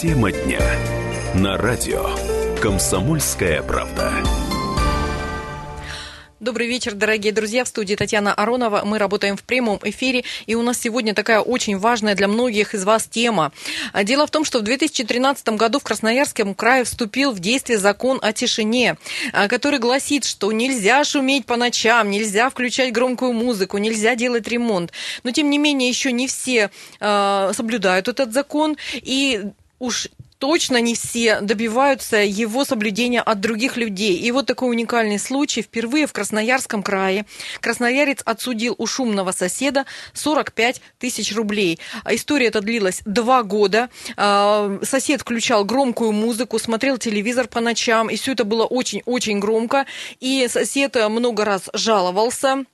Тема дня. На радио «Комсомольская правда». Добрый вечер, дорогие друзья. В студии Татьяна Аронова. Мы работаем в прямом эфире. И у нас сегодня такая очень важная для многих из вас тема. Дело в том, что в 2013 году в Красноярском крае вступил в действие закон о тишине, который гласит, что нельзя шуметь по ночам, нельзя включать громкую музыку, нельзя делать ремонт. Но, тем не менее, еще не все э, соблюдают этот закон. И уж точно не все добиваются его соблюдения от других людей. И вот такой уникальный случай. Впервые в Красноярском крае красноярец отсудил у шумного соседа 45 тысяч рублей. История эта длилась два года. А, сосед включал громкую музыку, смотрел телевизор по ночам, и все это было очень-очень громко. И сосед много раз жаловался.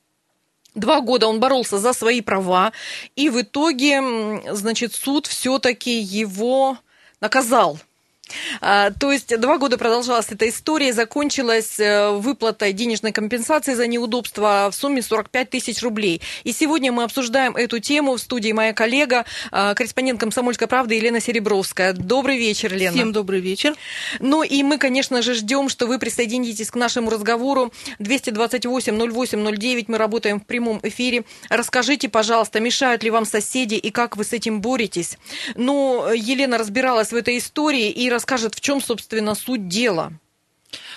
Два года он боролся за свои права, и в итоге, значит, суд все-таки его наказал. А, то есть два года продолжалась эта история, закончилась э, выплатой денежной компенсации за неудобства в сумме 45 тысяч рублей. И сегодня мы обсуждаем эту тему в студии моя коллега, а, корреспондент «Комсомольской правды» Елена Серебровская. Добрый вечер, Лена. Всем добрый вечер. Ну и мы, конечно же, ждем, что вы присоединитесь к нашему разговору. 228-08-09, мы работаем в прямом эфире. Расскажите, пожалуйста, мешают ли вам соседи и как вы с этим боретесь? Ну, Елена разбиралась в этой истории и расскажет, в чем, собственно, суть дела.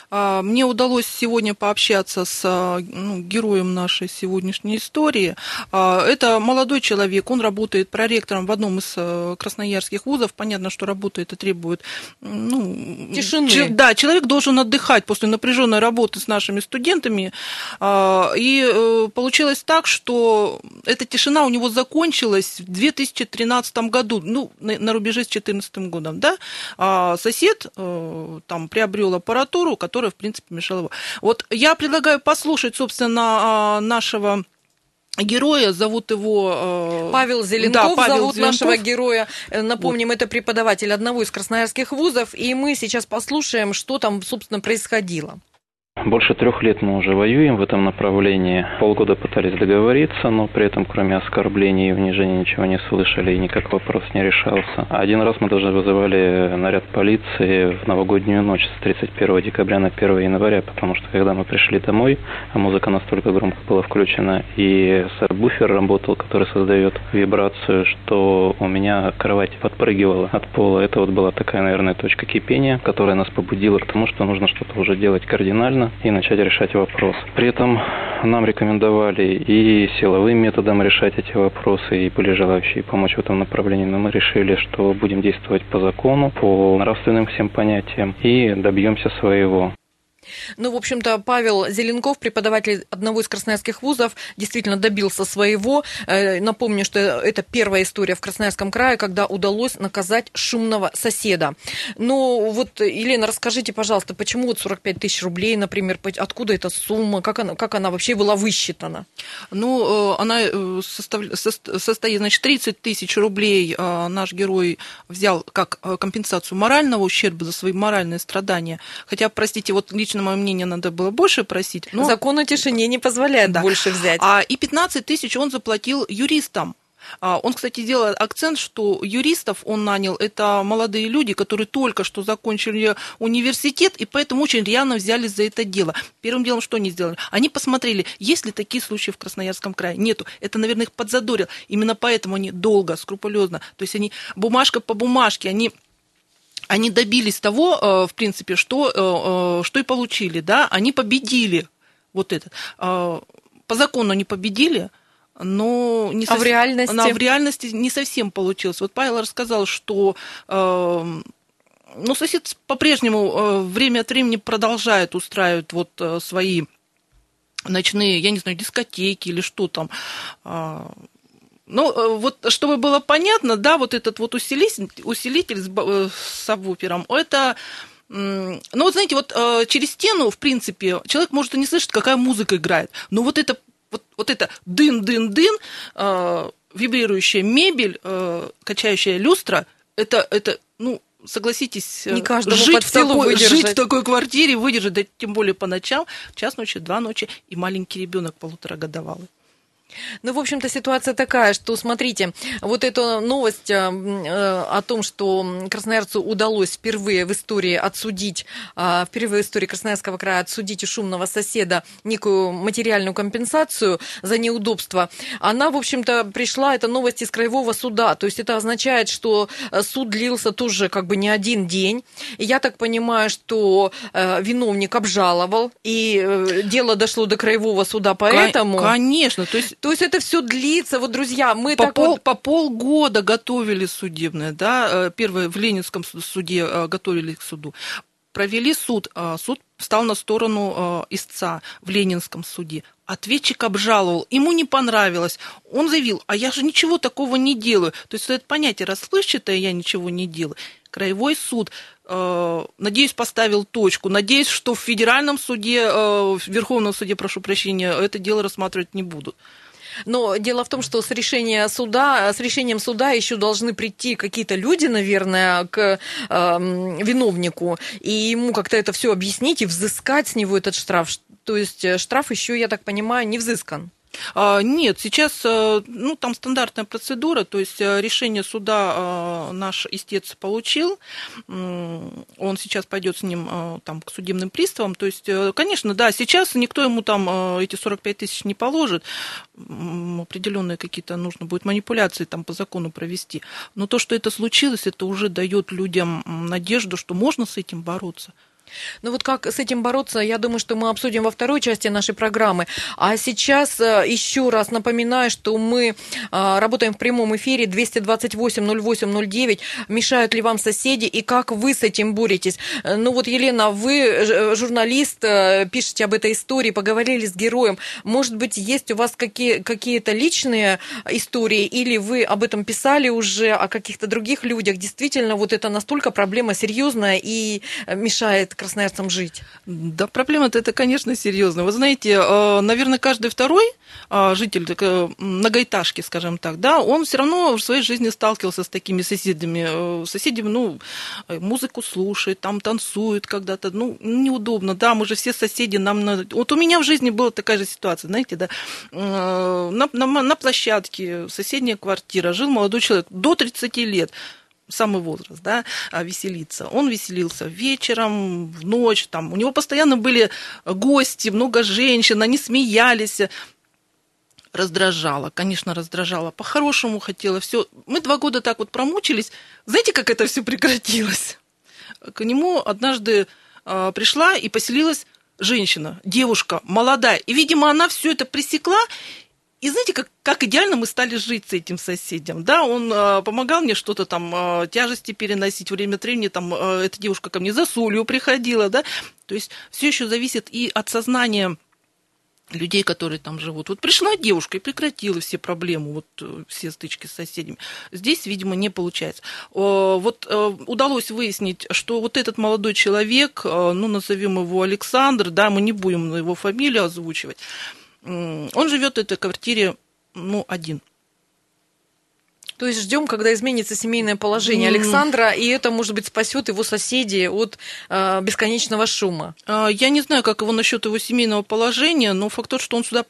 А, мне удалось сегодня пообщаться с а, ну, героем нашей сегодняшней истории. А, это молодой человек, он работает проректором в одном из красноярских вузов. Понятно, что работа это требует ну, тишины. Ч, да, человек должен отдыхать после напряженной работы с нашими студентами. И э, получилось так, что эта тишина у него закончилась в 2013 году, ну, на рубеже с 2014 годом. Да? Сосед э, там приобрел аппаратуру, которая которая, в принципе, мешала его. Вот я предлагаю послушать, собственно, а, нашего героя, зовут его... Э, Павел Зеленков да, Павел зовут Зеленков. нашего героя. Э, напомним, вот. это преподаватель одного из красноярских вузов, и мы сейчас послушаем, что там, собственно, происходило. Больше трех лет мы уже воюем в этом направлении. Полгода пытались договориться, но при этом кроме оскорблений и унижений ничего не слышали и никак вопрос не решался. Один раз мы даже вызывали наряд полиции в новогоднюю ночь с 31 декабря на 1 января, потому что когда мы пришли домой, а музыка настолько громко была включена и сабвуфер работал, который создает вибрацию, что у меня кровать подпрыгивала от пола. Это вот была такая, наверное, точка кипения, которая нас побудила к тому, что нужно что-то уже делать кардинально и начать решать вопрос. При этом нам рекомендовали и силовым методом решать эти вопросы, и были желающие помочь в этом направлении, но мы решили, что будем действовать по закону, по нравственным всем понятиям и добьемся своего. Ну, в общем-то, Павел Зеленков, преподаватель одного из красноярских вузов, действительно добился своего. Э, напомню, что это первая история в Красноярском крае, когда удалось наказать шумного соседа. Ну, вот, Елена, расскажите, пожалуйста, почему вот 45 тысяч рублей, например, откуда эта сумма, как она, как она вообще была высчитана? Ну, э, она э, состоит, значит, 30 тысяч рублей наш герой взял как компенсацию морального ущерба за свои моральные страдания. Хотя, простите, вот лично мое мнение, надо было больше просить. Но... Закон о тишине не позволяет да. больше взять. А, и 15 тысяч он заплатил юристам. А, он, кстати, делал акцент, что юристов он нанял, это молодые люди, которые только что закончили университет, и поэтому очень рьяно взялись за это дело. Первым делом что они сделали? Они посмотрели, есть ли такие случаи в Красноярском крае. Нету. Это, наверное, их подзадорил. Именно поэтому они долго, скрупулезно, то есть они бумажка по бумажке, они они добились того, э, в принципе, что, э, э, что и получили, да, они победили вот это. По закону они победили, но не а совсем, в реальности? Но в реальности не совсем получилось. Вот Павел рассказал, что ну, сосед по-прежнему время от времени продолжает устраивать вот свои ночные, я не знаю, дискотеки или что там, ну, э, вот чтобы было понятно, да, вот этот вот усилитель, усилитель с, э, с сабвуфером, это ну, вот знаете, вот э, через стену, в принципе, человек может и не слышать, какая музыка играет. Но вот это, вот, вот это дын-дын-дын, вибрирующая мебель, качающая люстра, это, это, ну, согласитесь, не жить, в такой, жить в такой квартире, выдержать, да тем более по ночам, час ночи, два ночи, и маленький ребенок полуторагодовалый. Ну, в общем-то, ситуация такая, что, смотрите, вот эта новость э, э, о том, что Красноярцу удалось впервые в истории отсудить, э, впервые в истории Красноярского края отсудить у шумного соседа некую материальную компенсацию за неудобство, она, в общем-то, пришла, эта новость из Краевого суда. То есть это означает, что суд длился тоже как бы не один день. И я так понимаю, что виновник обжаловал, и дело дошло до Краевого суда, поэтому... Конечно, то есть то есть это все длится, вот, друзья, мы по так пол, вот... По полгода готовили судебное, да, э, первое в Ленинском суде э, готовили к суду. Провели суд, а суд встал на сторону э, истца в Ленинском суде. Ответчик обжаловал, ему не понравилось. Он заявил, а я же ничего такого не делаю. То есть это понятие расплывчатое, я ничего не делаю. Краевой суд, надеюсь, поставил точку. Надеюсь, что в федеральном суде, в Верховном суде, прошу прощения, это дело рассматривать не будут. Но дело в том, что с решения суда, с решением суда еще должны прийти какие-то люди, наверное, к э, виновнику, и ему как-то это все объяснить и взыскать с него этот штраф. То есть э, штраф еще, я так понимаю, не взыскан. А, нет, сейчас э, ну, там стандартная процедура, то есть э, решение суда э, наш истец получил, он сейчас пойдет с ним там, к судебным приставам, то есть, конечно, да, сейчас никто ему там эти 45 тысяч не положит, определенные какие-то нужно будет манипуляции там по закону провести, но то, что это случилось, это уже дает людям надежду, что можно с этим бороться. Ну вот как с этим бороться, я думаю, что мы обсудим во второй части нашей программы. А сейчас э, еще раз напоминаю, что мы э, работаем в прямом эфире 228-08-09. Мешают ли вам соседи и как вы с этим боретесь? Э, ну вот, Елена, вы журналист, пишете об этой истории, поговорили с героем. Может быть, есть у вас какие, какие-то личные истории или вы об этом писали уже, о каких-то других людях? Действительно, вот это настолько проблема серьезная и мешает красноярцам жить? Да, проблема-то это, конечно, серьезная. Вы знаете, э, наверное, каждый второй э, житель многоэтажки, скажем так, да, он все равно в своей жизни сталкивался с такими соседями. Э, соседи, ну, музыку слушают, там танцуют когда-то, ну, неудобно, да, мы же все соседи, нам. Вот у меня в жизни была такая же ситуация, знаете, да, на, на, на площадке соседняя квартира, жил молодой человек до 30 лет, самый возраст, да, а, веселиться. Он веселился вечером, в ночь, там, у него постоянно были гости, много женщин, они смеялись, раздражало, конечно, раздражало. По-хорошему хотела все. Мы два года так вот промучились. Знаете, как это все прекратилось? К нему однажды э, пришла и поселилась женщина, девушка, молодая. И, видимо, она все это пресекла и знаете, как, как идеально мы стали жить с этим соседем, да, он э, помогал мне что-то там, э, тяжести переносить, время от времени, там, э, эта девушка ко мне за солью приходила, да, то есть все еще зависит и от сознания людей, которые там живут. Вот пришла девушка и прекратила все проблемы, вот э, все стычки с соседями. Здесь, видимо, не получается. Вот э, удалось выяснить, что вот этот молодой человек, э, ну, назовем его Александр, да, мы не будем его фамилию озвучивать, он живет в этой квартире, ну, один. То есть ждем, когда изменится семейное положение Александра, и это, может быть, спасет его соседей от э, бесконечного шума. А, я не знаю, как его насчет его семейного положения, но факт тот, что он сюда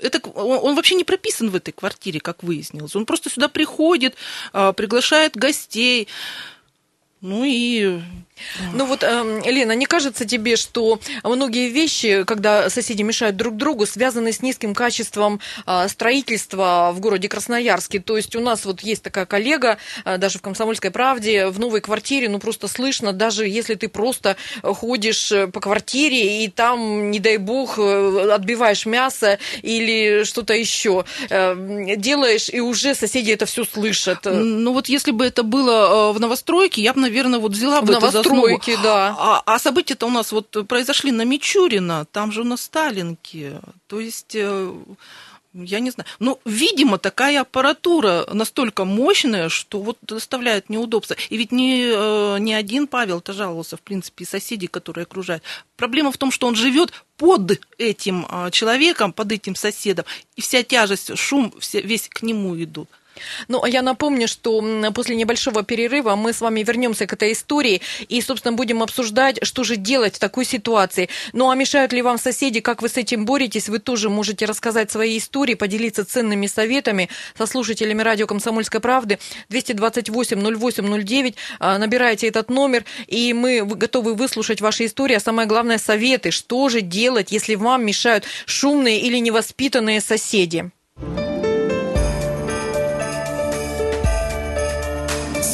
это, он, он вообще не прописан в этой квартире, как выяснилось. Он просто сюда приходит, а, приглашает гостей. Ну и ну вот, э, Лена, не кажется тебе, что многие вещи, когда соседи мешают друг другу, связаны с низким качеством э, строительства в городе Красноярске? То есть у нас вот есть такая коллега, э, даже в «Комсомольской правде», в новой квартире, ну просто слышно, даже если ты просто ходишь э, по квартире и там, не дай бог, э, отбиваешь мясо или что-то еще, э, делаешь, и уже соседи это все слышат. Ну вот если бы это было в новостройке, я бы, наверное, вот взяла бы это за стройки, основу. да. А, а события-то у нас вот произошли на Мичурина, там же на Сталинке. То есть э, я не знаю. Ну, видимо, такая аппаратура настолько мощная, что вот доставляет неудобства. И ведь не, э, не один Павел-то жаловался, в принципе, и соседи, которые окружают. Проблема в том, что он живет под этим э, человеком, под этим соседом, и вся тяжесть, шум все, весь к нему идут. Ну, а я напомню, что после небольшого перерыва мы с вами вернемся к этой истории и, собственно, будем обсуждать, что же делать в такой ситуации. Ну, а мешают ли вам соседи, как вы с этим боретесь? Вы тоже можете рассказать свои истории, поделиться ценными советами со слушателями радио «Комсомольской правды». 228-08-09. А, набирайте этот номер, и мы готовы выслушать ваши истории, а самое главное, советы, что же делать, если вам мешают шумные или невоспитанные соседи.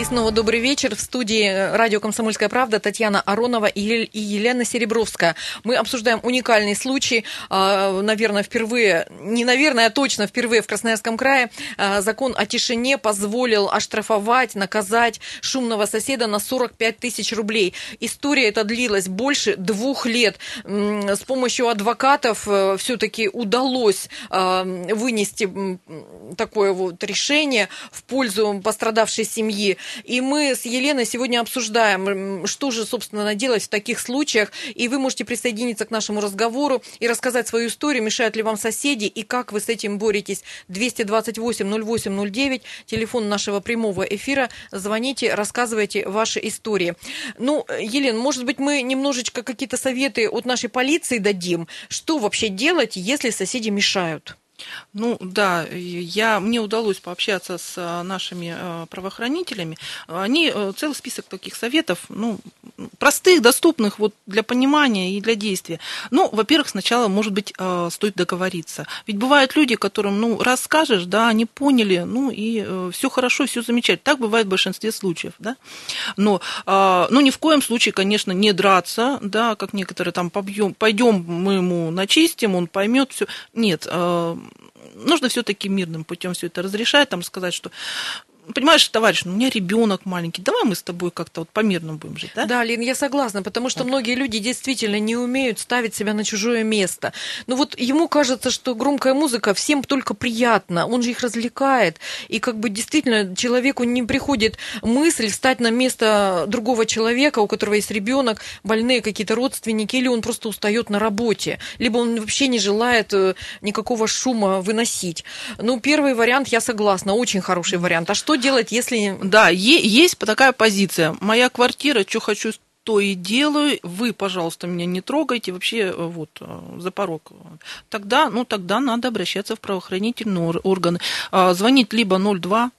И снова добрый вечер. В студии э, радио «Комсомольская правда» Татьяна Аронова и Елена Серебровская. Мы обсуждаем уникальный случай, а, наверное, впервые, не наверное, а точно впервые в Красноярском крае а, закон о тишине позволил оштрафовать, наказать шумного соседа на 45 тысяч рублей. История эта длилась больше двух лет. С помощью адвокатов э, все-таки удалось а, вынести такое вот решение в пользу пострадавшей семьи. И мы с Еленой сегодня обсуждаем, что же, собственно, делать в таких случаях. И вы можете присоединиться к нашему разговору и рассказать свою историю, мешают ли вам соседи и как вы с этим боретесь. 228-08-09, телефон нашего прямого эфира. Звоните, рассказывайте ваши истории. Ну, Елена, может быть, мы немножечко какие-то советы от нашей полиции дадим? Что вообще делать, если соседи мешают? Ну да, я, мне удалось пообщаться с э, нашими э, правоохранителями. Они э, целый список таких советов, ну, простых, доступных вот для понимания и для действия. Ну, во-первых, сначала, может быть, стоит договориться. Ведь бывают люди, которым, ну, расскажешь, да, они поняли, ну, и все хорошо, все замечательно. Так бывает в большинстве случаев, да. Но, ну, ни в коем случае, конечно, не драться, да, как некоторые там побьем, пойдем мы ему начистим, он поймет все. Нет, нужно все-таки мирным путем все это разрешать, там сказать, что понимаешь, товарищ, ну, у меня ребенок маленький, давай мы с тобой как-то вот по-мирному будем жить, да? Да, Лин, я согласна, потому что многие люди действительно не умеют ставить себя на чужое место. Ну вот ему кажется, что громкая музыка всем только приятна, он же их развлекает, и как бы действительно человеку не приходит мысль встать на место другого человека, у которого есть ребенок, больные какие-то родственники, или он просто устает на работе, либо он вообще не желает э, никакого шума выносить. Ну, первый вариант, я согласна, очень хороший вариант. А что делать, если... Да, есть такая позиция. Моя квартира, что хочу, то и делаю, вы, пожалуйста, меня не трогайте, вообще э, вот э, за порог. Тогда, ну, тогда надо обращаться в правоохранительные органы. А, звонить либо 02 а,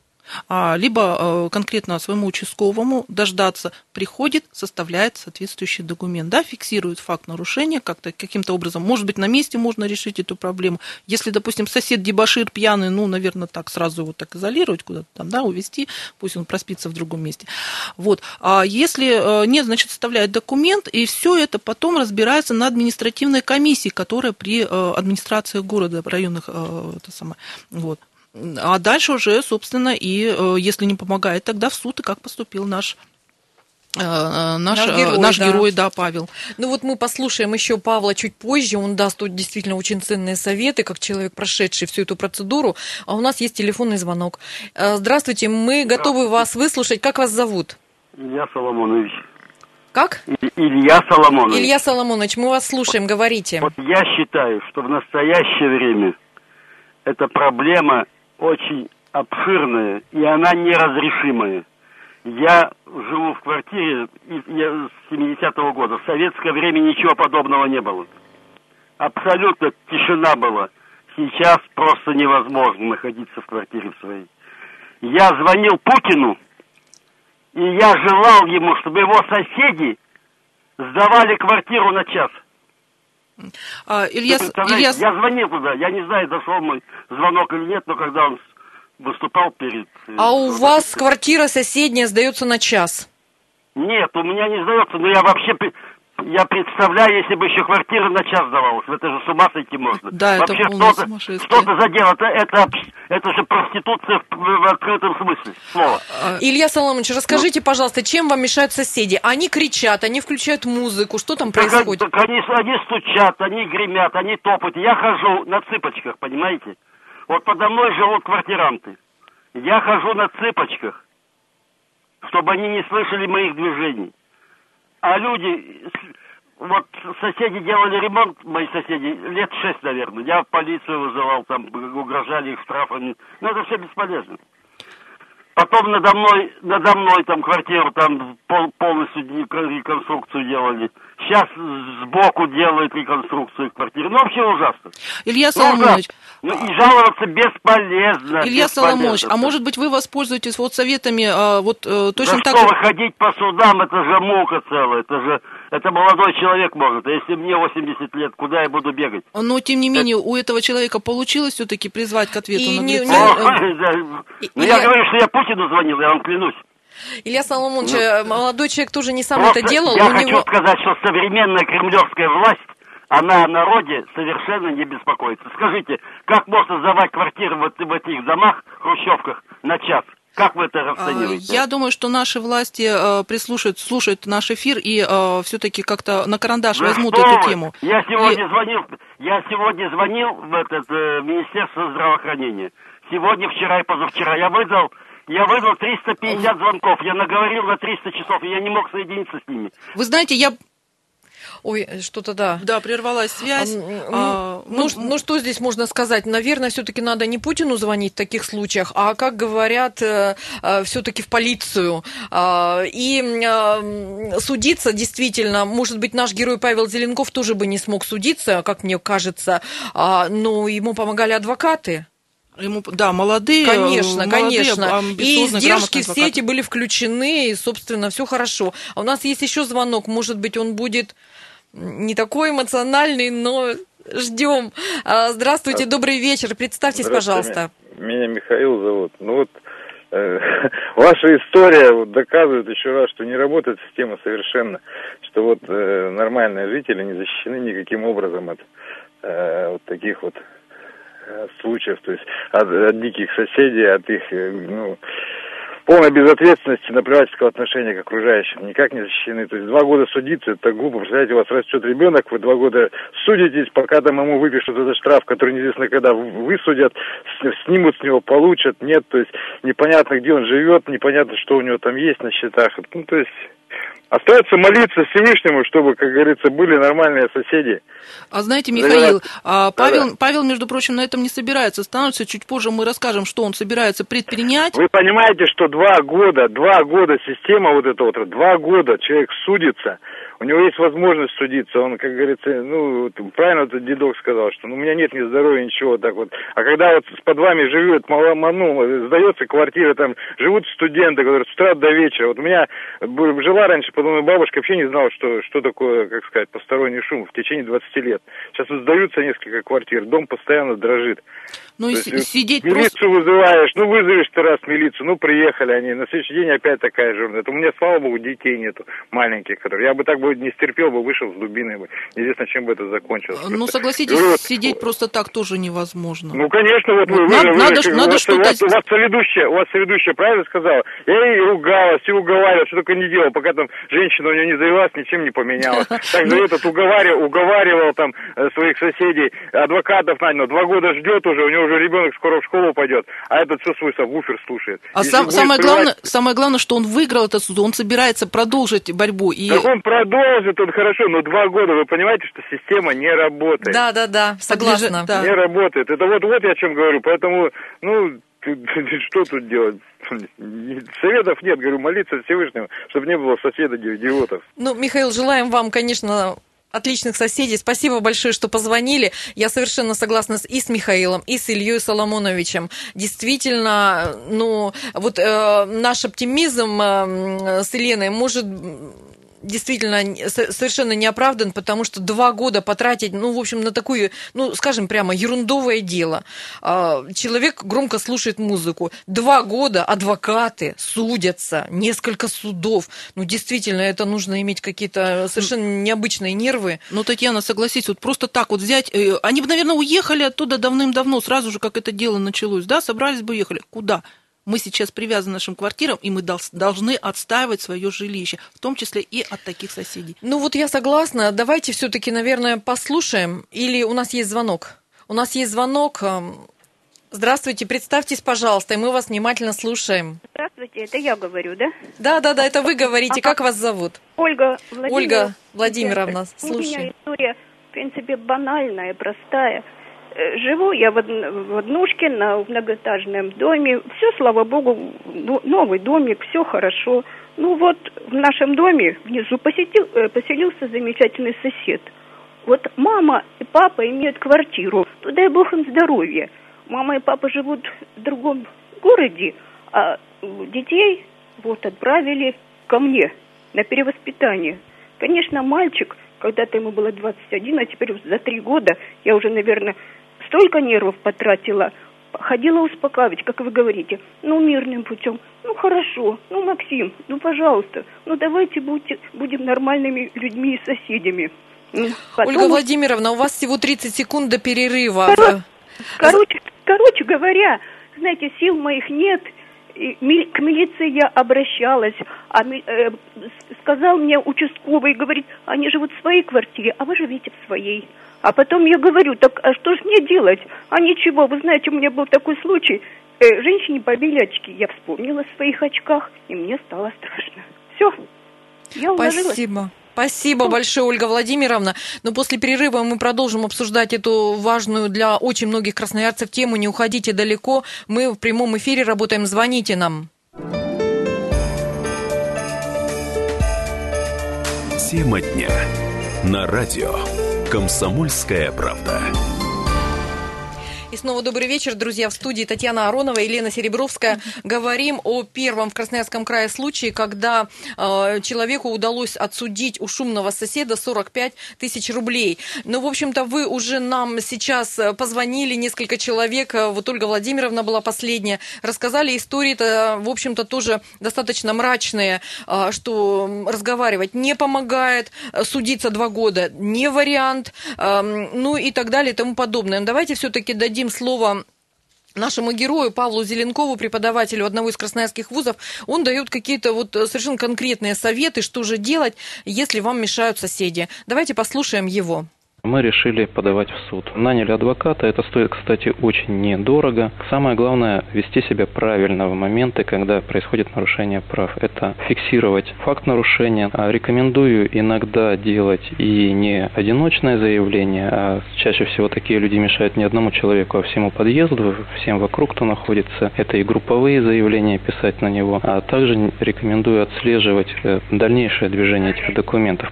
либо э, конкретно своему участковому дождаться, приходит, составляет соответствующий документ, да, фиксирует факт нарушения как-то, каким-то образом. Может быть, на месте можно решить эту проблему. Если, допустим, сосед дебашир пьяный, ну, наверное, так сразу его так изолировать куда-то там, да, увезти, пусть он проспится в другом месте. Вот. А если э, нет, значит, составляет документ, и все это потом разбирается на административной комиссии, которая при э, администрации города, районных, это самое, вот, а дальше уже, собственно, и э, если не помогает, тогда в суд, и как поступил наш э, э, Наш, наш, герой, наш да. герой, да, Павел. Ну вот мы послушаем еще Павла чуть позже. Он даст тут действительно очень ценные советы, как человек, прошедший всю эту процедуру. А у нас есть телефонный звонок. Здравствуйте, мы готовы вас выслушать. Как вас зовут? Илья Соломонович. Как? Илья Соломонович. Илья Соломонович, мы вас слушаем, говорите. Вот я считаю, что в настоящее время эта проблема очень обширная, и она неразрешимая. Я живу в квартире с 70-го года. В советское время ничего подобного не было. Абсолютно тишина была. Сейчас просто невозможно находиться в квартире своей. Я звонил Путину, и я желал ему, чтобы его соседи сдавали квартиру на час. А, Илья, Илья... Я звонил туда, я не знаю, дошел мой звонок или нет, но когда он выступал перед... Э, а у вас квартира соседняя сдается на час? Нет, у меня не сдается, но я вообще я представляю, если бы еще квартира на час давалась, это же с ума сойти можно. Да, Вообще это что-то, что-то за дело, это, это, это же проституция в, в открытом смысле слова. А, Илья Соломонович, расскажите, ну, пожалуйста, чем вам мешают соседи? Они кричат, они включают музыку, что там так, происходит? Так они, они стучат, они гремят, они топают. Я хожу на цыпочках, понимаете? Вот подо мной живут квартиранты. Я хожу на цыпочках, чтобы они не слышали моих движений. А люди вот соседи делали ремонт, мои соседи, лет шесть, наверное. Я полицию вызывал, там угрожали их штрафами. Но это все бесполезно. Потом надо мной, надо мной там квартиру там пол, полностью реконструкцию делали. Сейчас сбоку делают реконструкцию квартиры. Ну, вообще ужасно. Илья Соломонович. Ну, и жаловаться бесполезно. Илья Соломонович, а может быть вы воспользуетесь вот советами, а, вот э, точно да так что выходить по судам, это же мука целая, это же, это молодой человек может. А если мне 80 лет, куда я буду бегать? Но, тем не менее, у этого человека получилось все-таки призвать к ответу И на не- э, Ну, я говорю, что я Путину звонил, я вам клянусь. Илья Соломонович, э, молодой человек тоже не сам это делал, я хочу него... сказать, что современная кремлевская власть, она о народе совершенно не беспокоится. Скажите, как можно сдавать квартиры вот в этих домах, хрущевках, на час? Как вы это А, расцениваете? Я думаю, что наши власти э, прислушают, слушают наш эфир и все-таки как-то на карандаш Да возьмут что эту вы? тему. Я сегодня И- звонил, я сегодня звонил в этот э, Министерство здравоохранения. Сегодня, вчера и позавчера. Я выдал, я выдал 350 звонков. Я наговорил на 300 часов, и я не мог соединиться с ними. Вы знаете, я Ой, что-то да. да прервалась связь. А, А, ну, мы- ну, что здесь можно сказать? Наверное, все-таки надо не Путину звонить в таких случаях, а, как говорят, все-таки в полицию. А, И м, судиться действительно, может быть, наш герой Павел Зеленков тоже бы не смог судиться, как мне кажется, а, но ему помогали адвокаты. Ему, да, молодые. Конечно, молодые, конечно. И издержки все эти были включены, и, собственно, все хорошо. А у нас есть еще звонок, может быть, он будет не такой эмоциональный, но ждем. А, Здравствуйте, добрый вечер. Представьтесь, пожалуйста. Меня, Михаил зовут. Ну вот э, ваша история вот доказывает еще раз, что не работает система совершенно, что вот э, нормальные жители не защищены никаким образом от э, вот таких вот случаев, то есть от, от диких соседей, от их, э, ну, полной безответственности, наплевательского отношения к окружающим, никак не защищены. То есть два года судиться, это глупо. Представляете, у вас растет ребенок, вы два года судитесь, пока там ему выпишут этот штраф, который неизвестно когда высудят, снимут с него, получат, нет. То есть непонятно, где он живет, непонятно, что у него там есть на счетах. Ну, то есть остается молиться Всевышнему, чтобы, как говорится, были нормальные соседи. А знаете, Михаил, а. Павел, Павел, между прочим, на этом не собирается останавливаться. Чуть позже мы расскажем, что он собирается предпринять. Вы понимаете, что два года, два года система вот эта вот, два года человек судится, у него есть возможность судиться, он, как говорится, ну, правильно вот дедок сказал, что ну, у меня нет ни здоровья, ничего так вот. А когда вот под вами живет, мало- ну, сдается квартира, там живут студенты, которые с утра до вечера. Вот у меня жила раньше, потом моя бабушка вообще не знала, что, что такое, как сказать, посторонний шум в течение 20 лет. Сейчас сдаются несколько квартир, дом постоянно дрожит. Ну и есть, э, сидеть милицию просто... вызываешь, ну вызовешь ты раз милицию, ну приехали они, на следующий день опять такая же. Это у меня, слава богу, детей нету маленьких, которые. Я бы так бы не стерпел бы, вышел с дубиной бы. Неизвестно, чем бы это закончилось. Ну, Просто. согласитесь, вот, сидеть просто так тоже невозможно. Ну, конечно, вот вы, Вот вы, надо- вы- надо вы- надо что-то у вас, у вас соведущая, у вас соведущая правильно сказала? Я ей ругалась, и уговаривала, что только не делал, пока там женщина у нее не завелась, ничем не поменялась. Также Ну. этот уговаривал, уговаривал там э, своих соседей, адвокатов нанял, два года ждет уже, у него уже ребенок скоро в школу пойдет, а этот все свой сабвуфер слушает. А сам- самое, срывать- главное, самое главное, что он выиграл этот суд, он собирается продолжить борьбу. И Так он продолжит, он хорошо, но два года, вы понимаете, что система не работает. Да, да, да, согласна. Да. Не работает. Это вот, вот я о чем говорю. Поэтому, ну, что тут делать? Советов нет, говорю, молиться Всевышнему, чтобы не было соседа идиотов. Ну, Михаил, желаем вам, конечно, отличных соседей. Спасибо большое, что позвонили. Я совершенно согласна и с Михаилом, и с Ильей Соломоновичем. Действительно, ну, вот э, наш оптимизм э, с Еленой может действительно совершенно не оправдан, потому что два года потратить, ну, в общем, на такое, ну, скажем прямо, ерундовое дело. А, Человек громко слушает музыку. Два года адвокаты судятся, несколько судов. Ну, действительно, это нужно иметь какие-то совершенно необычные нервы. Ну, Татьяна, согласись, вот просто так вот взять... э, Они бы, наверное, уехали оттуда давным-давно, сразу же, как это дело началось, да? Собрались бы, уехали. Куда? Мы сейчас привязаны к нашим квартирам, и мы дол- должны отстаивать свое жилище, в том числе и от таких соседей. Ну, вот я согласна. Давайте все-таки, наверное, послушаем. Или у нас есть звонок? У нас есть звонок. эм, Здравствуйте, представьтесь, пожалуйста, и мы вас внимательно слушаем. Здравствуйте, это я говорю, да? Да, да, да, это вы говорите. Ага. Как вас зовут? Ольга Владимировна. Ольга Владимировна, У меня история, в принципе, банальная, простая. Э, Живу я в, в однушке на многоэтажном доме. Все, слава богу, ну, новый домик, все хорошо. Ну вот в нашем доме внизу посетил, э, поселился замечательный сосед. Вот мама и папа имеют квартиру. То дай бог им здоровья. Мама и папа живут в другом городе, а детей вот отправили ко мне на перевоспитание. Конечно, мальчик, когда-то ему было 21, а теперь за три года я уже, наверное, столько нервов потратила. Ходила успокаивать, как вы говорите, ну, мирным путем. Ну, хорошо, ну, Максим, ну, пожалуйста, ну, давайте будьте, будем нормальными людьми и соседями. Ну, потом Ольга Владимировна, у вас всего 30 секунд до перерыва. Коро- Короче, короче говоря, знаете, сил моих нет. К милиции я обращалась, а э, сказал мне участковый, говорит, они живут в своей квартире, а вы живете в своей. А потом я говорю, так а что ж мне делать? А ничего, вы знаете, у меня был такой случай, Э, женщине побили очки. Я вспомнила о своих очках, и мне стало страшно. Все, я уложилась. Спасибо. Спасибо большое, Ольга Владимировна. Но после перерыва мы продолжим обсуждать эту важную для очень многих красноярцев тему. Не уходите далеко. Мы в прямом эфире работаем. Звоните нам. Тема дня. На радио. Комсомольская правда. Снова добрый вечер, друзья. В студии Татьяна Аронова и Елена Серебровская. Говорим о первом в Красноярском крае случае, когда э, человеку удалось отсудить у шумного соседа 45 тысяч рублей. Ну, в общем-то, вы уже нам сейчас э, позвонили, несколько человек, э, вот Ольга Владимировна была последняя, рассказали истории-то, в общем-то, тоже достаточно мрачные, э, что разговаривать не помогает, э, судиться два года не вариант, эм, ну и так далее и тому подобное. Но Давайте все-таки дадим слово нашему герою Павлу Зеленкову, преподавателю одного из красноярских вузов, он дает какие-то вот э, совершенно конкретные советы, что же делать, если вам мешают соседи. Давайте послушаем его. Мы решили подавать в суд. Наняли адвоката, это стоит, кстати, очень недорого. Самое главное – вести себя правильно в моменты, когда происходит нарушение прав. Это фиксировать факт нарушения. А Рекомендую иногда делать и не одиночное заявление, а чаще всего такие люди мешают не одному человеку, а всему подъезду, всем вокруг, кто находится. Это и групповые заявления писать на него. А также рекомендую отслеживать э, дальнейшее движение этих документов.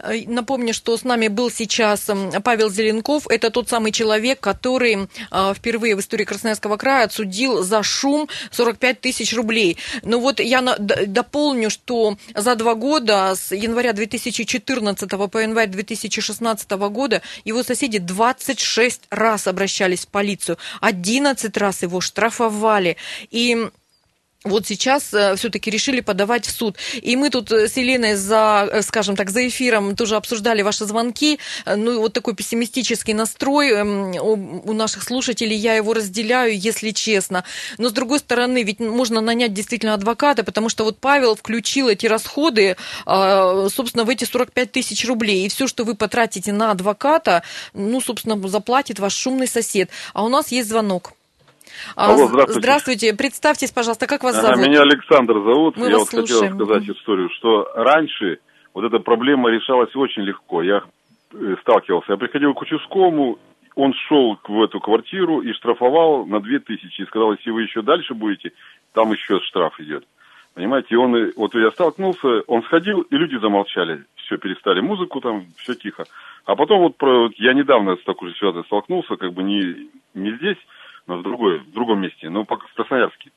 Э, Напомню, что с нами был сейчас м, Павел Зеленков. Это тот самый человек, который э, впервые в истории Красноярского края отсудил за шум 45 тысяч рублей. Но вот я дополню, что за два года, с января 2014 по январь 2016 года, его соседи 26 раз обращались в полицию, 11 раз его штрафовали. И вот сейчас все-таки решили подавать в суд. И мы тут э, с Еленой за, э, скажем так, за эфиром тоже обсуждали ваши звонки. Э, Ну, вот такой пессимистический настрой эм, у наших слушателей, я его разделяю, если честно. Но, с другой стороны, ведь можно нанять действительно адвоката, потому что вот Павел включил эти расходы, э, собственно, в эти 45 тысяч рублей. И все, что вы потратите на адвоката, ну, собственно, заплатит ваш шумный сосед. А у нас есть звонок. А, Алло, здравствуйте. Здравствуйте. Представьтесь, пожалуйста, как вас зовут? меня Александр зовут. Мы я вас вот слушаем. хотел сказать историю, что раньше вот эта проблема решалась очень легко. Я э, сталкивался. Я приходил к участковому, он шел в эту квартиру и штрафовал на 2000. И сказал, если вы еще дальше будете, там еще штраф идет. Понимаете, он, э, вот я столкнулся, он сходил, и люди замолчали. Все, перестали музыку, там, все тихо. А потом вот, про, вот я недавно с такой же ситуацией столкнулся, как бы не, не здесь, но в, другой, в другом месте, но пока в Красноярске.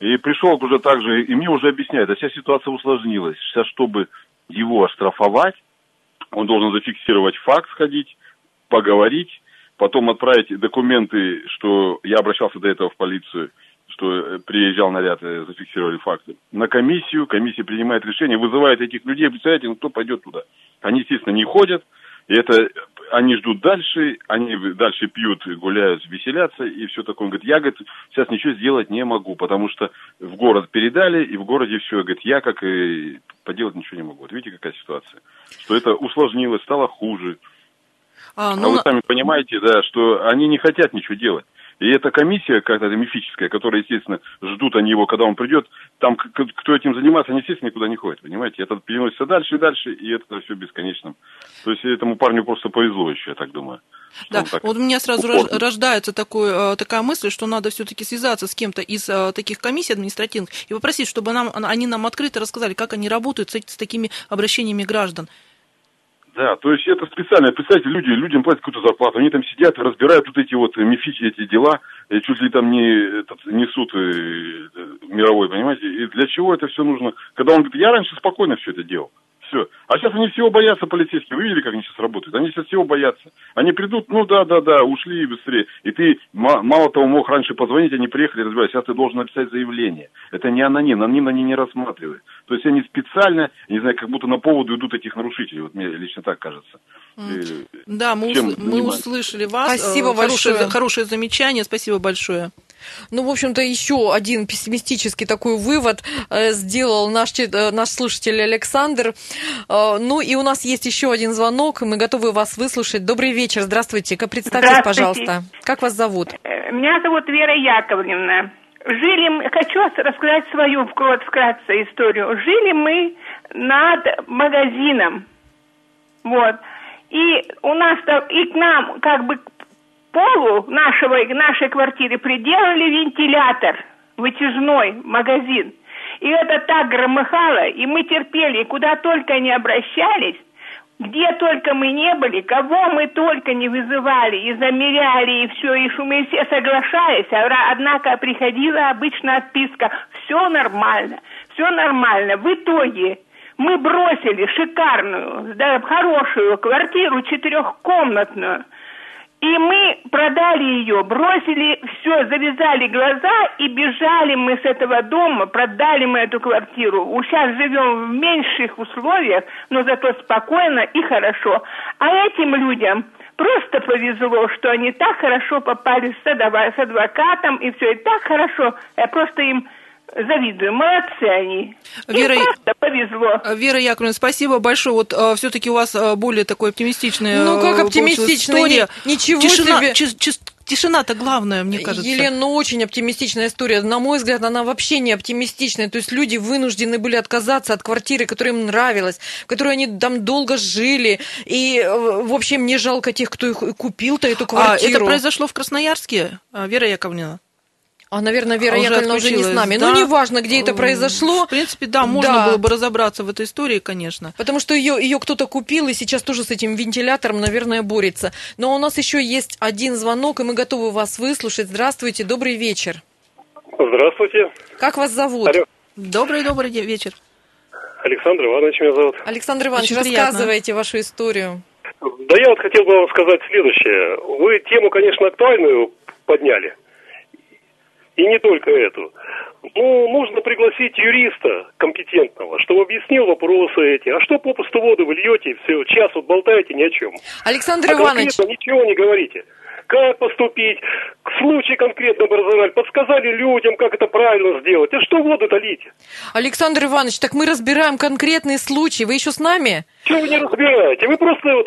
И пришел уже так же, и мне уже объясняют, а вся ситуация усложнилась. Сейчас, чтобы его оштрафовать, он должен зафиксировать факт, сходить, поговорить, потом отправить документы, что я обращался до этого в полицию, что э, приезжал наряд, э, зафиксировали факты, на комиссию, комиссия принимает решение, вызывает этих людей, представляете, ну кто пойдет туда? Они, естественно, не ходят, и это они ждут дальше, они дальше пьют, гуляют, веселятся и все такое. Он говорит, я, говорит, сейчас ничего сделать не могу, потому что в город передали, и в городе все. Говорит, я как и поделать ничего не могу. Вот видите, какая ситуация? Что это усложнилось, стало хуже. А, А ну, вы на- сами понимаете, да, что они не хотят ничего делать. И эта комиссия какая-то мифическая, которая, естественно, ждут они его, когда он придет, там кто этим занимается, они, естественно, никуда не ходят, понимаете? Это переносится дальше и дальше, и это все бесконечно. То есть этому парню просто повезло еще, я так думаю. Да, вот у меня сразу упорно. рождается такой, э, такая мысль, что надо все-таки связаться с кем-то из э, таких комиссий административных и попросить, чтобы нам, они нам открыто рассказали, как они работают с, с такими обращениями граждан. Да, то есть это специально, представьте, люди, людям платят какую-то зарплату, они там сидят разбирают вот эти вот мифичи, эти дела, и чуть ли там не этот, несут и, э, мировой, понимаете, и для чего это все нужно? Когда он говорит, я раньше спокойно все это делал все. А сейчас они всего боятся полицейские. Вы видели, как они сейчас работают? Они сейчас всего боятся. Они придут, ну да, да, да, ушли быстрее. И ты мало того мог раньше позвонить, они приехали, разбирать. Сейчас ты должен написать заявление. Это не аноним, аноним они не рассматривают. То есть они специально, не знаю, как будто на поводу идут этих нарушителей. Вот мне лично так кажется. Mm. Да, мы, усл- мы услышали вас. Спасибо большое. Хорошее, хорошее замечание. Спасибо большое. Ну, в общем-то, еще один пессимистический такой вывод э, сделал наш, э, наш слушатель Александр. Э, ну, и у нас есть еще один звонок, и мы готовы вас выслушать. Добрый вечер, здравствуйте. Представьтесь, здравствуйте. пожалуйста. Как вас зовут? Меня зовут Вера Яковлевна. Жили мы, хочу рассказать свою вкратце историю. Жили мы над магазином. Вот. И у нас и к нам как бы полу нашего, нашей квартиры приделали вентилятор, вытяжной магазин. И это так громыхало, и мы терпели, и куда только не обращались, где только мы не были, кого мы только не вызывали, и замеряли, и все, и мы все соглашались, а однако приходила обычно отписка, все нормально, все нормально. В итоге мы бросили шикарную, да, хорошую квартиру четырехкомнатную, и мы продали ее, бросили все, завязали глаза и бежали мы с этого дома, продали мы эту квартиру. Сейчас живем в меньших условиях, но зато спокойно и хорошо. А этим людям просто повезло, что они так хорошо попали с, адвокатом, и все, и так хорошо. Я просто им завидую. Молодцы они. Вера, Им просто повезло. Вера Яковлевна, спасибо большое. Вот а, все-таки у вас а, более такой оптимистичная Ну, как оптимистичная? История. Ничего Тишина, себе. Чи, чи, Тишина-то главное, мне кажется. Елена, ну, очень оптимистичная история. На мой взгляд, она вообще не оптимистичная. То есть люди вынуждены были отказаться от квартиры, которая им нравилась, в которой они там долго жили. И, э, в общем, не жалко тех, кто их купил-то эту квартиру. А это произошло в Красноярске, Вера Яковлевна? А, наверное, Вера а Яковлевна уже не с нами. Да? Ну, неважно, где это произошло. В принципе, да, можно да. было бы разобраться в этой истории, конечно. Потому что ее, ее кто-то купил и сейчас тоже с этим вентилятором, наверное, борется. Но у нас еще есть один звонок, и мы готовы вас выслушать. Здравствуйте, добрый вечер. Здравствуйте. Как вас зовут? Алло. Добрый-добрый вечер. Александр Иванович меня зовут. Александр Иванович, Очень рассказывайте приятно. вашу историю. Да я вот хотел бы вам сказать следующее. Вы тему, конечно, актуальную подняли. И не только эту. Ну, нужно пригласить юриста компетентного, чтобы объяснил вопросы эти. А что попусту воду вы льете, все, час вот болтаете ни о чем. Александр а Иванович. ничего не говорите. Как поступить? Случай конкретно образовали, подсказали людям, как это правильно сделать. А что воду-то лить? Александр Иванович, так мы разбираем конкретные случаи. Вы еще с нами? Чего вы не разбираете? Вы просто вот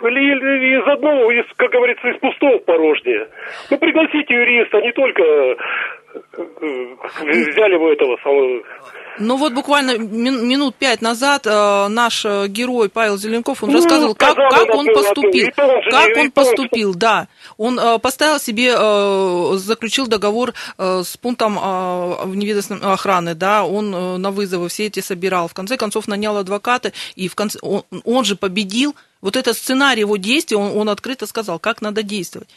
из одного, из, как говорится, из пустого порожнее. Ну, пригласите юриста, не только взяли бы этого самого ну вот буквально минут пять назад э, наш э, герой Павел Зеленков, он ну, рассказывал, как, как он поступил. Как он поступил, да. Он э, поставил себе, э, заключил договор э, с пунктом э, неведомственной охраны, да, он э, на вызовы все эти собирал. В конце концов нанял адвоката, и в конце, он, он же победил. Вот этот сценарий его действий, он, он открыто сказал, как надо действовать.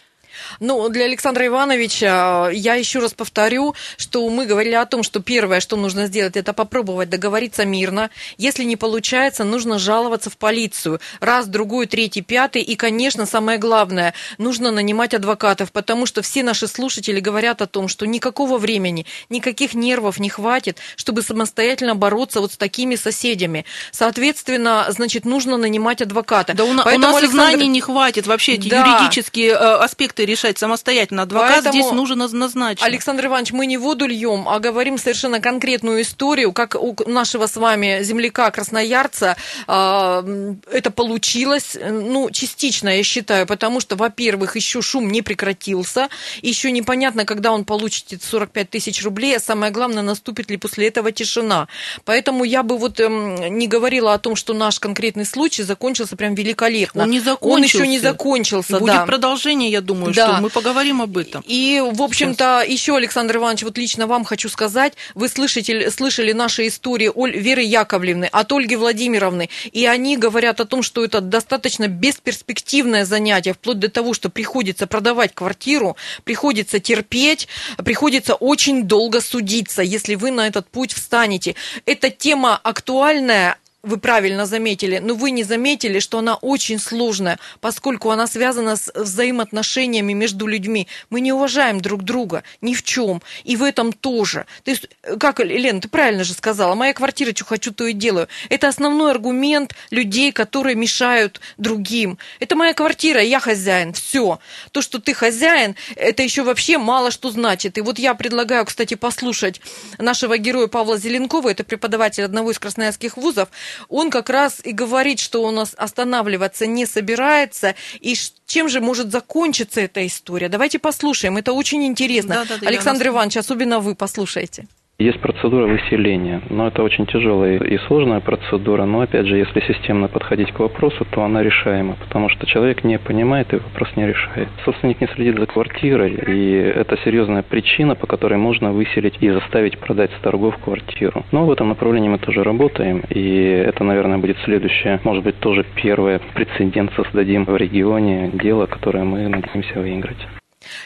Ну, для Александра Ивановича я еще раз повторю, что мы говорили о том, что первое, что нужно сделать, это попробовать договориться мирно. Если не получается, нужно жаловаться в полицию. Раз, другой, третий, пятый. И, конечно, самое главное, нужно нанимать адвокатов, потому что все наши слушатели говорят о том, что никакого времени, никаких нервов не хватит, чтобы самостоятельно бороться вот с такими соседями. Соответственно, значит, нужно нанимать адвоката. Да у, Поэтому, у нас Александр... знаний не хватит вообще, эти да. юридические э, аспекты юристы решать самостоятельно. Адвокат Поэтому, здесь нужен назначен. Александр Иванович, мы не воду льем, а говорим совершенно конкретную историю, как у нашего с вами земляка красноярца э, это получилось, ну, частично, я считаю, потому что, во-первых, еще шум не прекратился, еще непонятно, когда он получит эти 45 тысяч рублей, а самое главное, наступит ли после этого тишина. Поэтому я бы вот э, не говорила о том, что наш конкретный случай закончился прям великолепно. Он не закончился. Он еще не закончился, И будет да. продолжение, я думаю, Да. что мы поговорим об этом. И, в общем-то, еще, Александр Иванович, вот лично вам хочу сказать, вы слышите, слышали наши истории Оль, Веры Яковлевны, от Ольги Владимировны, и они говорят о том, что это достаточно бесперспективное занятие, вплоть до того, что приходится продавать квартиру, приходится терпеть, приходится очень долго судиться, если вы на этот путь встанете. Эта тема актуальная, вы правильно заметили, но вы не заметили, что она очень сложная, поскольку она связана с взаимоотношениями между людьми. Мы не уважаем друг друга ни в чем, и в этом тоже. То есть, э, как, Елена, ты правильно же сказала, моя квартира, что хочу, то и делаю. Это основной аргумент людей, которые мешают другим. Это моя квартира, я хозяин, все. То, что ты хозяин, это еще вообще мало что значит. И вот я предлагаю, кстати, послушать нашего героя Павла Зеленкова, это преподаватель одного из красноярских вузов, он как раз и говорит, что он нас останавливаться не собирается, и чем же может закончиться эта история. Давайте послушаем, это очень интересно. Да-да-да, я Александр вас- Иванович, особенно вы послушайте. Есть процедура выселения, но это очень тяжелая и сложная процедура, но опять же, если системно подходить к вопросу, то она решаема, потому что человек не понимает и вопрос не решает. Собственник не следит за квартирой, и это серьезная причина, по которой можно выселить и заставить продать с торгов квартиру. Но в этом направлении мы тоже работаем, и это, наверное, будет следующее, может быть, тоже первое прецедент создадим в регионе, дело, которое мы надеемся выиграть.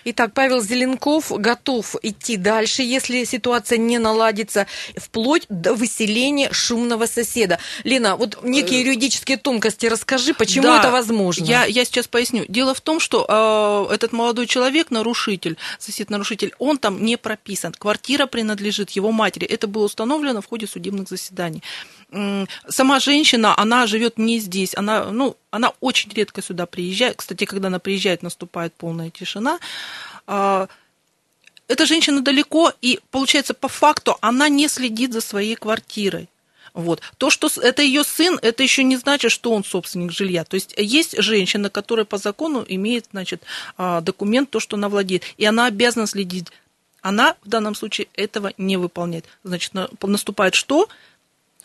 Итак, Павел Зеленков готов идти дальше, если ситуация не наладится, вплоть до выселения шумного соседа. Лена, вот некие юридические тонкости расскажи, почему Э, Да, это возможно. Я, я сейчас поясню. Дело в том, что э, этот молодой человек, нарушитель, сосед-нарушитель, он там не прописан. Квартира принадлежит его матери. Это было установлено в ходе судебных заседаний. Сама женщина, она живет не здесь. Она, ну, она очень редко сюда приезжает. Кстати, когда она приезжает, наступает полная тишина. А, Эта женщина далеко, и получается, по факту она не следит за своей квартирой. Вот. То, что это ее сын, это еще не значит, что он собственник жилья. То есть есть женщина, которая по закону имеет значит, а, документ, то, что она владеет, и она обязана следить. Она в данном случае этого не выполняет. Значит, на- наступает что?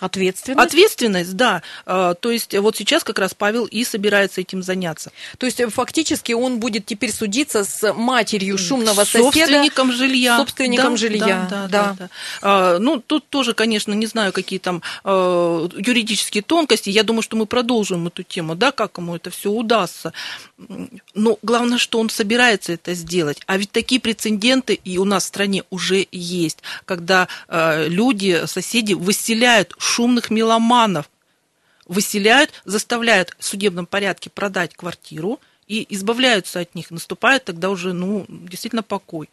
Ответственность. Ответственность, да. А, То есть вот сейчас как раз Павел и собирается этим заняться. То есть э, фактически он будет теперь судиться с матерью шумного собственником соседа. жилья. Собственником Да, жилья. Да, да, да, да. А, ну, тут тоже, конечно, не знаю, какие там э, юридические тонкости. Я думаю, что мы продолжим эту тему, да, как ему это все удастся. Но главное, что он собирается это сделать. А ведь такие прецеденты и у нас в стране уже есть, когда э, люди, соседи выселяют шумных меломанов, выселяют, заставляют в судебном порядке продать квартиру и избавляются от них. Наступает тогда уже, ну, действительно покой.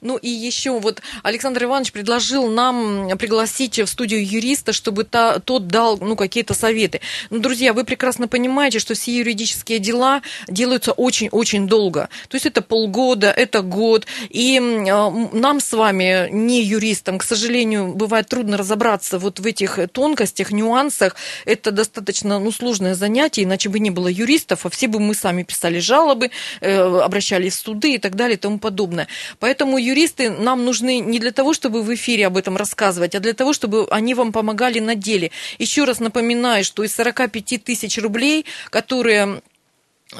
Ну и еще вот Александр Иванович предложил нам пригласить в студию юриста, чтобы та, тот дал ну, какие-то советы. Ну, друзья, вы прекрасно понимаете, что все юридические дела делаются очень-очень долго. То есть это полгода, это год. И м, нам с вами, не юристам, к сожалению, бывает трудно разобраться вот в этих тонкостях, нюансах. Это достаточно ну, сложное занятие, иначе бы не было юристов, а все бы мы сами писали жалобы, э, обращались в суды и так далее и тому подобное. Поэтому юристы нам нужны не для того, чтобы в эфире об этом рассказывать, а для того, чтобы они вам помогали на деле. Еще раз напоминаю, что из 45 тысяч рублей, которые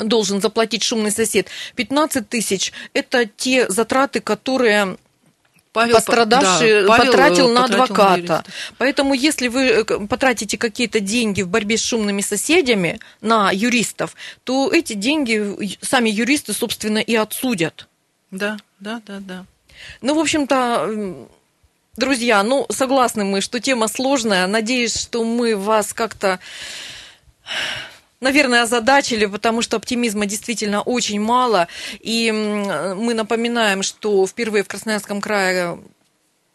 должен заплатить шумный сосед, 15 тысяч – это те затраты, которые Павел, пострадавший да, Павел, потратил э, на потратил на адвоката. юриста. Поэтому, если вы э, потратите какие-то деньги в борьбе с шумными соседями на юристов, то эти деньги сами юристы, собственно, и отсудят. Да, да, да, да. Ну, в общем-то, друзья, ну, согласны мы, что тема сложная. Надеюсь, что мы вас как-то, наверное, озадачили, потому что оптимизма действительно очень мало. И мы напоминаем, что впервые в Красноярском крае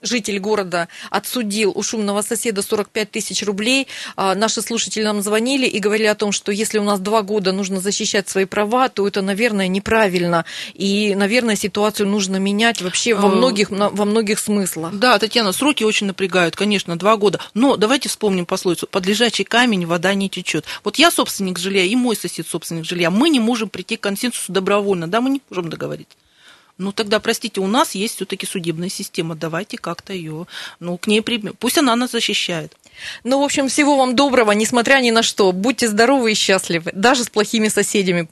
житель города отсудил у шумного соседа 45 тысяч рублей. А, наши слушатели нам звонили и говорили о том, что если у нас два года нужно защищать свои права, то это, наверное, неправильно. И, наверное, ситуацию нужно менять вообще во Э, многих, во многих смыслах. Да, Татьяна, сроки очень напрягают, конечно, два года. Но давайте вспомним пословицу. Под лежачий камень вода не течет. Вот я собственник жилья и мой сосед собственник жилья. Мы не можем прийти к консенсусу добровольно. Да, мы не можем договориться. Ну тогда, простите, у нас есть все-таки судебная система. Давайте как-то ее, ну, к ней примем. Пусть она нас защищает. Ну, в общем, всего вам доброго, несмотря ни на что. Будьте здоровы и счастливы, даже с плохими соседями.